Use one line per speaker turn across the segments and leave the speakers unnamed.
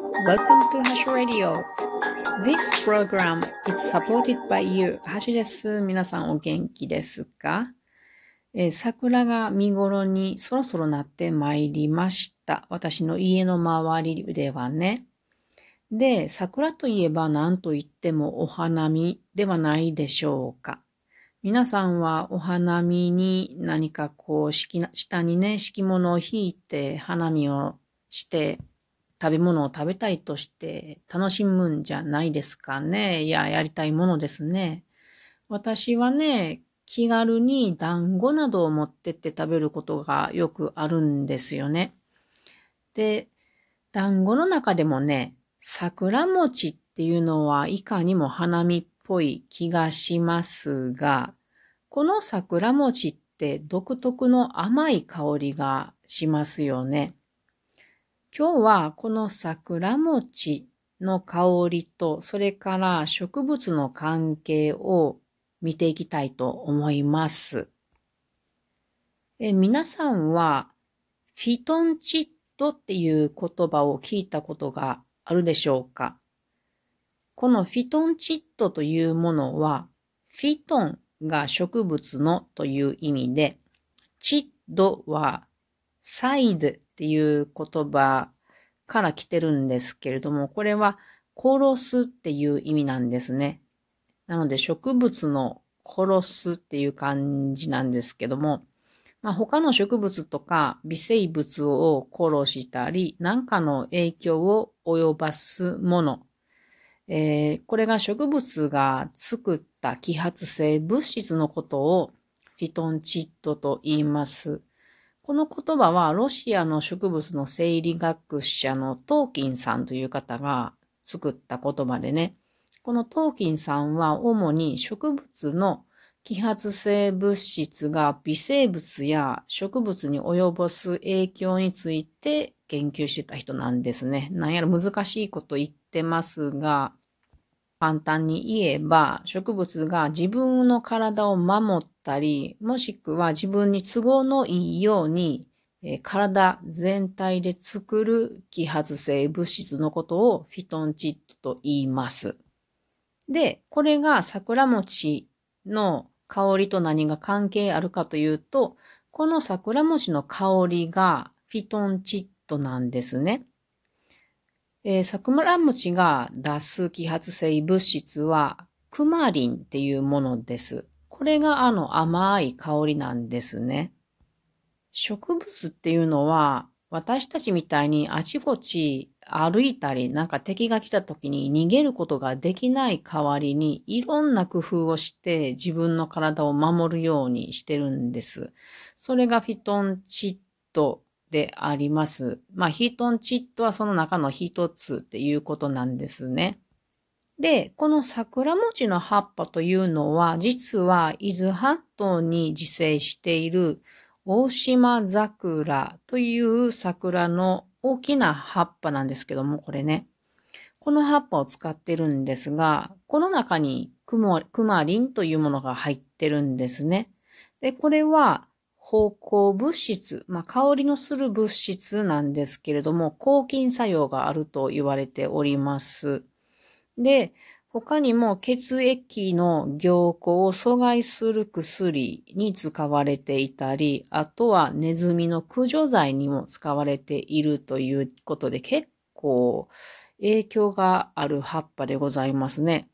Welcome to Hash Radio. This program is supported by you. ハシです。皆さんお元気ですか、えー、桜が見頃にそろそろなってまいりました。私の家の周りではね。で、桜といえば何と言ってもお花見ではないでしょうか。皆さんはお花見に何かこう、下にね、敷物を引いて花見をして食べ物を食べたりとして楽しむんじゃないですかね。いや、やりたいものですね。私はね、気軽に団子などを持ってって食べることがよくあるんですよね。で、団子の中でもね、桜餅っていうのはいかにも花見っぽい気がしますが、この桜餅って独特の甘い香りがしますよね。今日はこの桜餅の香りと、それから植物の関係を見ていきたいと思います。え皆さんはフィトンチッドっていう言葉を聞いたことがあるでしょうか？このフィトンチッドというものは、フィトンが植物のという意味で、チッドはサイドっていう言葉から来てるんですけれども、これは殺すっていう意味なんですね。なので植物の殺すっていう感じなんですけども、まあ、他の植物とか微生物を殺したり、何かの影響を及ばすもの。えー、これが植物が作った揮発性物質のことをフィトンチッドと言います。この言葉はロシアの植物の生理学者のトーキンさんという方が作った言葉でね、このトーキンさんは主に植物の揮発性物質が微生物や植物に及ぼす影響について研究してた人なんですね。なんやら難しいこと言ってますが、簡単に言えば、植物が自分の体を守ったり、もしくは自分に都合のいいように、えー、体全体で作る揮発性物質のことをフィトンチッドと言います。で、これが桜餅の香りと何が関係あるかというと、この桜餅の香りがフィトンチッドなんですね。えー、桜餅が出す揮発性物質はクマリンっていうものです。これがあの甘い香りなんですね。植物っていうのは私たちみたいにあちこち歩いたりなんか敵が来た時に逃げることができない代わりにいろんな工夫をして自分の体を守るようにしてるんです。それがフィトンチッドであります。まあ、ヒートンチッドはその中の一つっていうことなんですね。で、この桜餅の葉っぱというのは、実は伊豆半島に自生している大島桜という桜の大きな葉っぱなんですけども、これね。この葉っぱを使ってるんですが、この中にクマリンというものが入ってるんですね。で、これは芳香物質、まあ、香りのする物質なんですけれども、抗菌作用があると言われております。で、他にも血液の凝固を阻害する薬に使われていたり、あとはネズミの駆除剤にも使われているということで結構影響がある葉っぱでございますね。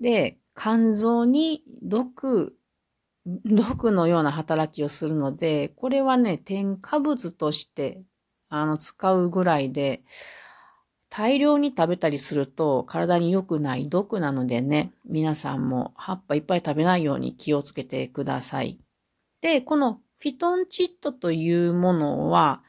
で、肝臓に毒毒のような働きをするので、これはね、添加物としてあの使うぐらいで、大量に食べたりすると体に良くない毒なのでね、皆さんも葉っぱいっぱい食べないように気をつけてください。で、このフィトンチッドというものは、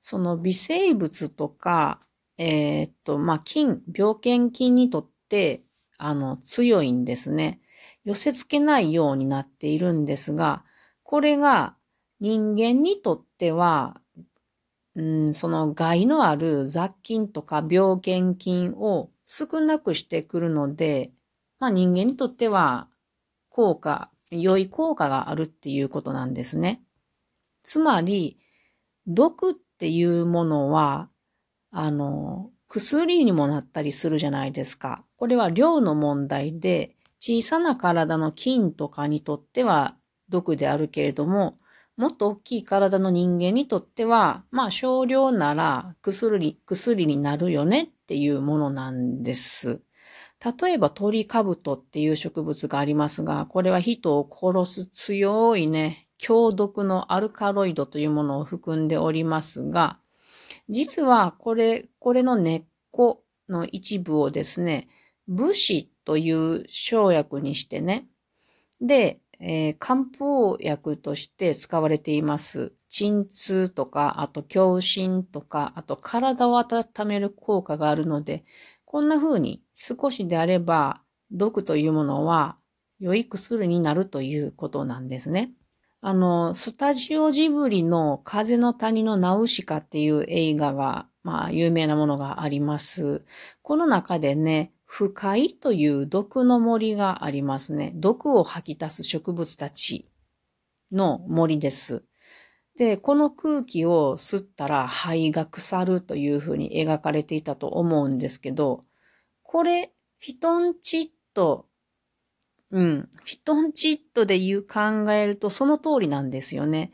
その微生物とか、えー、っと、まあ、菌、病原菌にとって、あの、強いんですね。寄せ付けないようになっているんですが、これが人間にとっては、うん、その害のある雑菌とか病原菌を少なくしてくるので、まあ人間にとっては効果、良い効果があるっていうことなんですね。つまり、毒っていうものは、あの、薬にもなったりするじゃないですか。これは量の問題で、小さな体の菌とかにとっては毒であるけれども、もっと大きい体の人間にとっては、まあ少量なら薬薬になるよねっていうものなんです。例えば鳥カブトっていう植物がありますが、これは人を殺す強いね、強毒のアルカロイドというものを含んでおりますが、実はこれ、これの根っこの一部をですね、武士という生薬にしてね、で、えー、漢方薬として使われています。鎮痛とか、あと胸心とか、あと体を温める効果があるので、こんな風に少しであれば毒というものは良い薬になるということなんですね。あの、スタジオジブリの風の谷のナウシカっていう映画が、まあ、有名なものがあります。この中でね、不快という毒の森がありますね。毒を吐き出す植物たちの森です。で、この空気を吸ったら肺が腐るというふうに描かれていたと思うんですけど、これ、フィトンチッドうん。フィトンチッドで言う考えるとその通りなんですよね。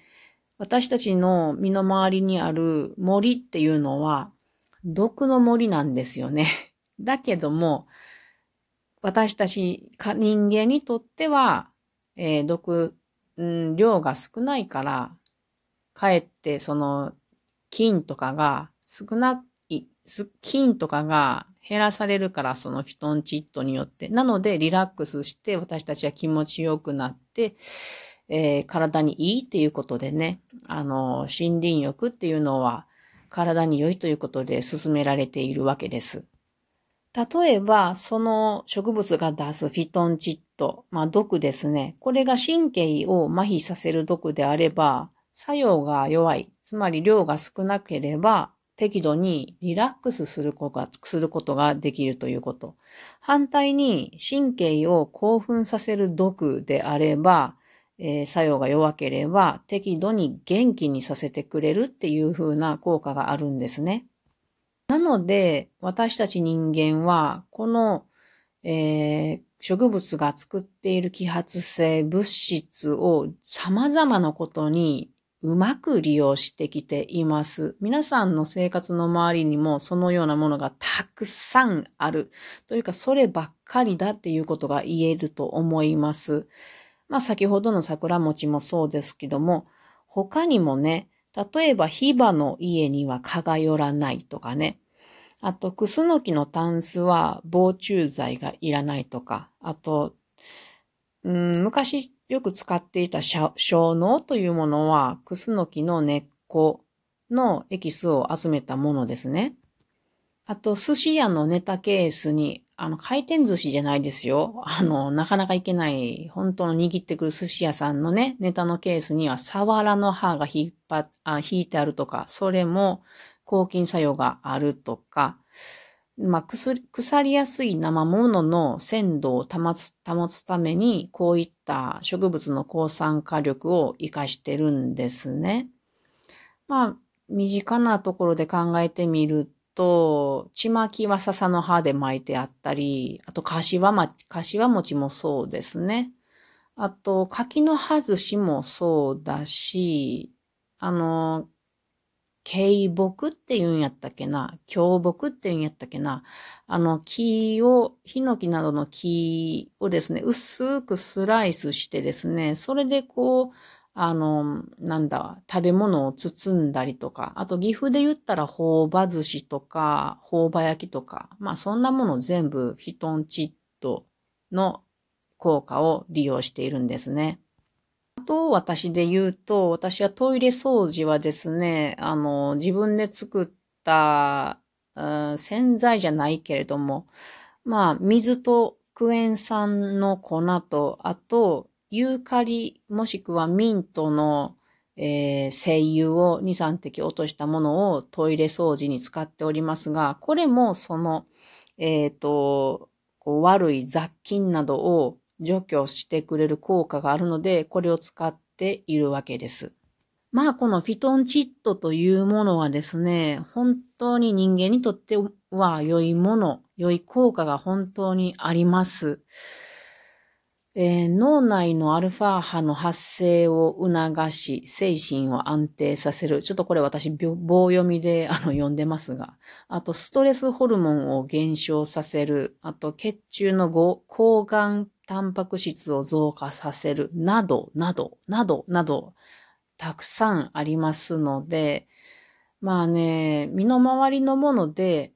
私たちの身の回りにある森っていうのは毒の森なんですよね。だけども、私たち人間にとっては、えー、毒、うん、量が少ないから、かえってその菌とかが少ない菌とかが減らされるから、そのフィトンチッドによって。なので、リラックスして私たちは気持ちよくなって、えー、体にいいっていうことでね、あの、森林浴っていうのは体に良いということで進められているわけです。例えば、その植物が出すフィトンチッド、まあ毒ですね。これが神経を麻痺させる毒であれば、作用が弱い、つまり量が少なければ、適度にリラックスすることがすることができるということ。反対に神経を興奮させる毒であれば、えー、作用が弱ければ適度に元気にさせてくれるっていう風な効果があるんですね。なので、私たち人間は、この、えー、植物が作っている揮発性物質を様々なことにうまく利用してきています。皆さんの生活の周りにもそのようなものがたくさんある。というか、そればっかりだっていうことが言えると思います。まあ、先ほどの桜餅もそうですけども、他にもね、例えば、ヒバの家には蚊が寄らないとかね。あと、クスノキのタンスは防虫剤がいらないとか。あと、うん、昔よく使っていた小脳というものは、クスノキの根っこのエキスを集めたものですね。あと、寿司屋のネタケースに、あの、回転寿司じゃないですよ。あの、なかなかいけない、本当の握ってくる寿司屋さんのね、ネタのケースには、サワラの歯が引っ張あ引いてあるとか、それも抗菌作用があるとか、まあ、腐りやすい生物の鮮度を保つ保つために、こういった植物の抗酸化力を活かしてるんですね。まあ、身近なところで考えてみるとと、ちまきは笹の葉で巻いてあったり、あと、かしわま、かしわ餅もそうですね。あと、柿の葉寿司もそうだし、あの、軽木って言うんやったっけな、強木って言うんやったっけな、あの木を、ヒノキなどの木をですね、薄くスライスしてですね、それでこう、あの、なんだ、食べ物を包んだりとか、あと岐阜で言ったら朴葉寿司とか、朴葉焼きとか、まあそんなもの全部フィトンチッドの効果を利用しているんですね。あと私で言うと、私はトイレ掃除はですね、あの、自分で作った、うん、洗剤じゃないけれども、まあ、水とクエン酸の粉と、あと、ユーカリもしくはミントの、えー、精油を2、3滴落としたものをトイレ掃除に使っておりますが、これもその、えっ、ー、と、悪い雑菌などを除去してくれる効果があるので、これを使っているわけです。まあ、このフィトンチッドというものはですね、本当に人間にとっては良いもの、良い効果が本当にあります。えー、脳内のアルファ波の発生を促し、精神を安定させる。ちょっとこれ私、棒読みで あの読んでますが。あと、ストレスホルモンを減少させる。あと、血中の抗がんタンパク質を増加させる。など、など、など、など、たくさんありますので、まあね、身の回りのもので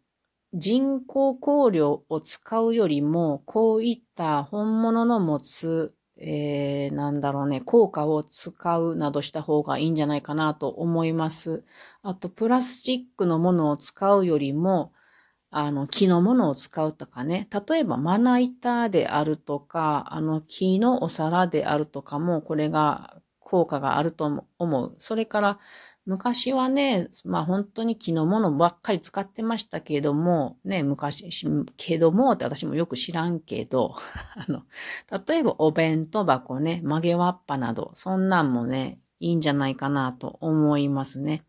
人工香料を使うよりも、こういった本物の持つ、えー、なんだろうね、効果を使うなどした方がいいんじゃないかなと思います。あと、プラスチックのものを使うよりも、あの、木のものを使うとかね。例えば、まな板であるとか、あの、木のお皿であるとかも、これが効果があると思う。それから、昔はね、まあ本当に木のものばっかり使ってましたけども、ね、昔、けどもって私もよく知らんけど、あの、例えばお弁当箱ね、曲げわっぱなど、そんなんもね、いいんじゃないかなと思いますね。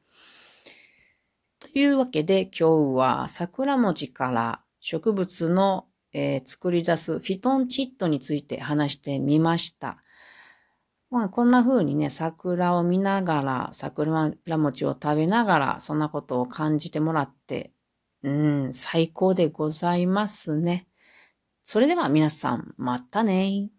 というわけで今日は桜餅から植物の、えー、作り出すフィトンチッドについて話してみました。まあ、こんな風にね、桜を見ながら、桜餅を食べながら、そんなことを感じてもらって、うん、最高でございますね。それでは皆さん、またね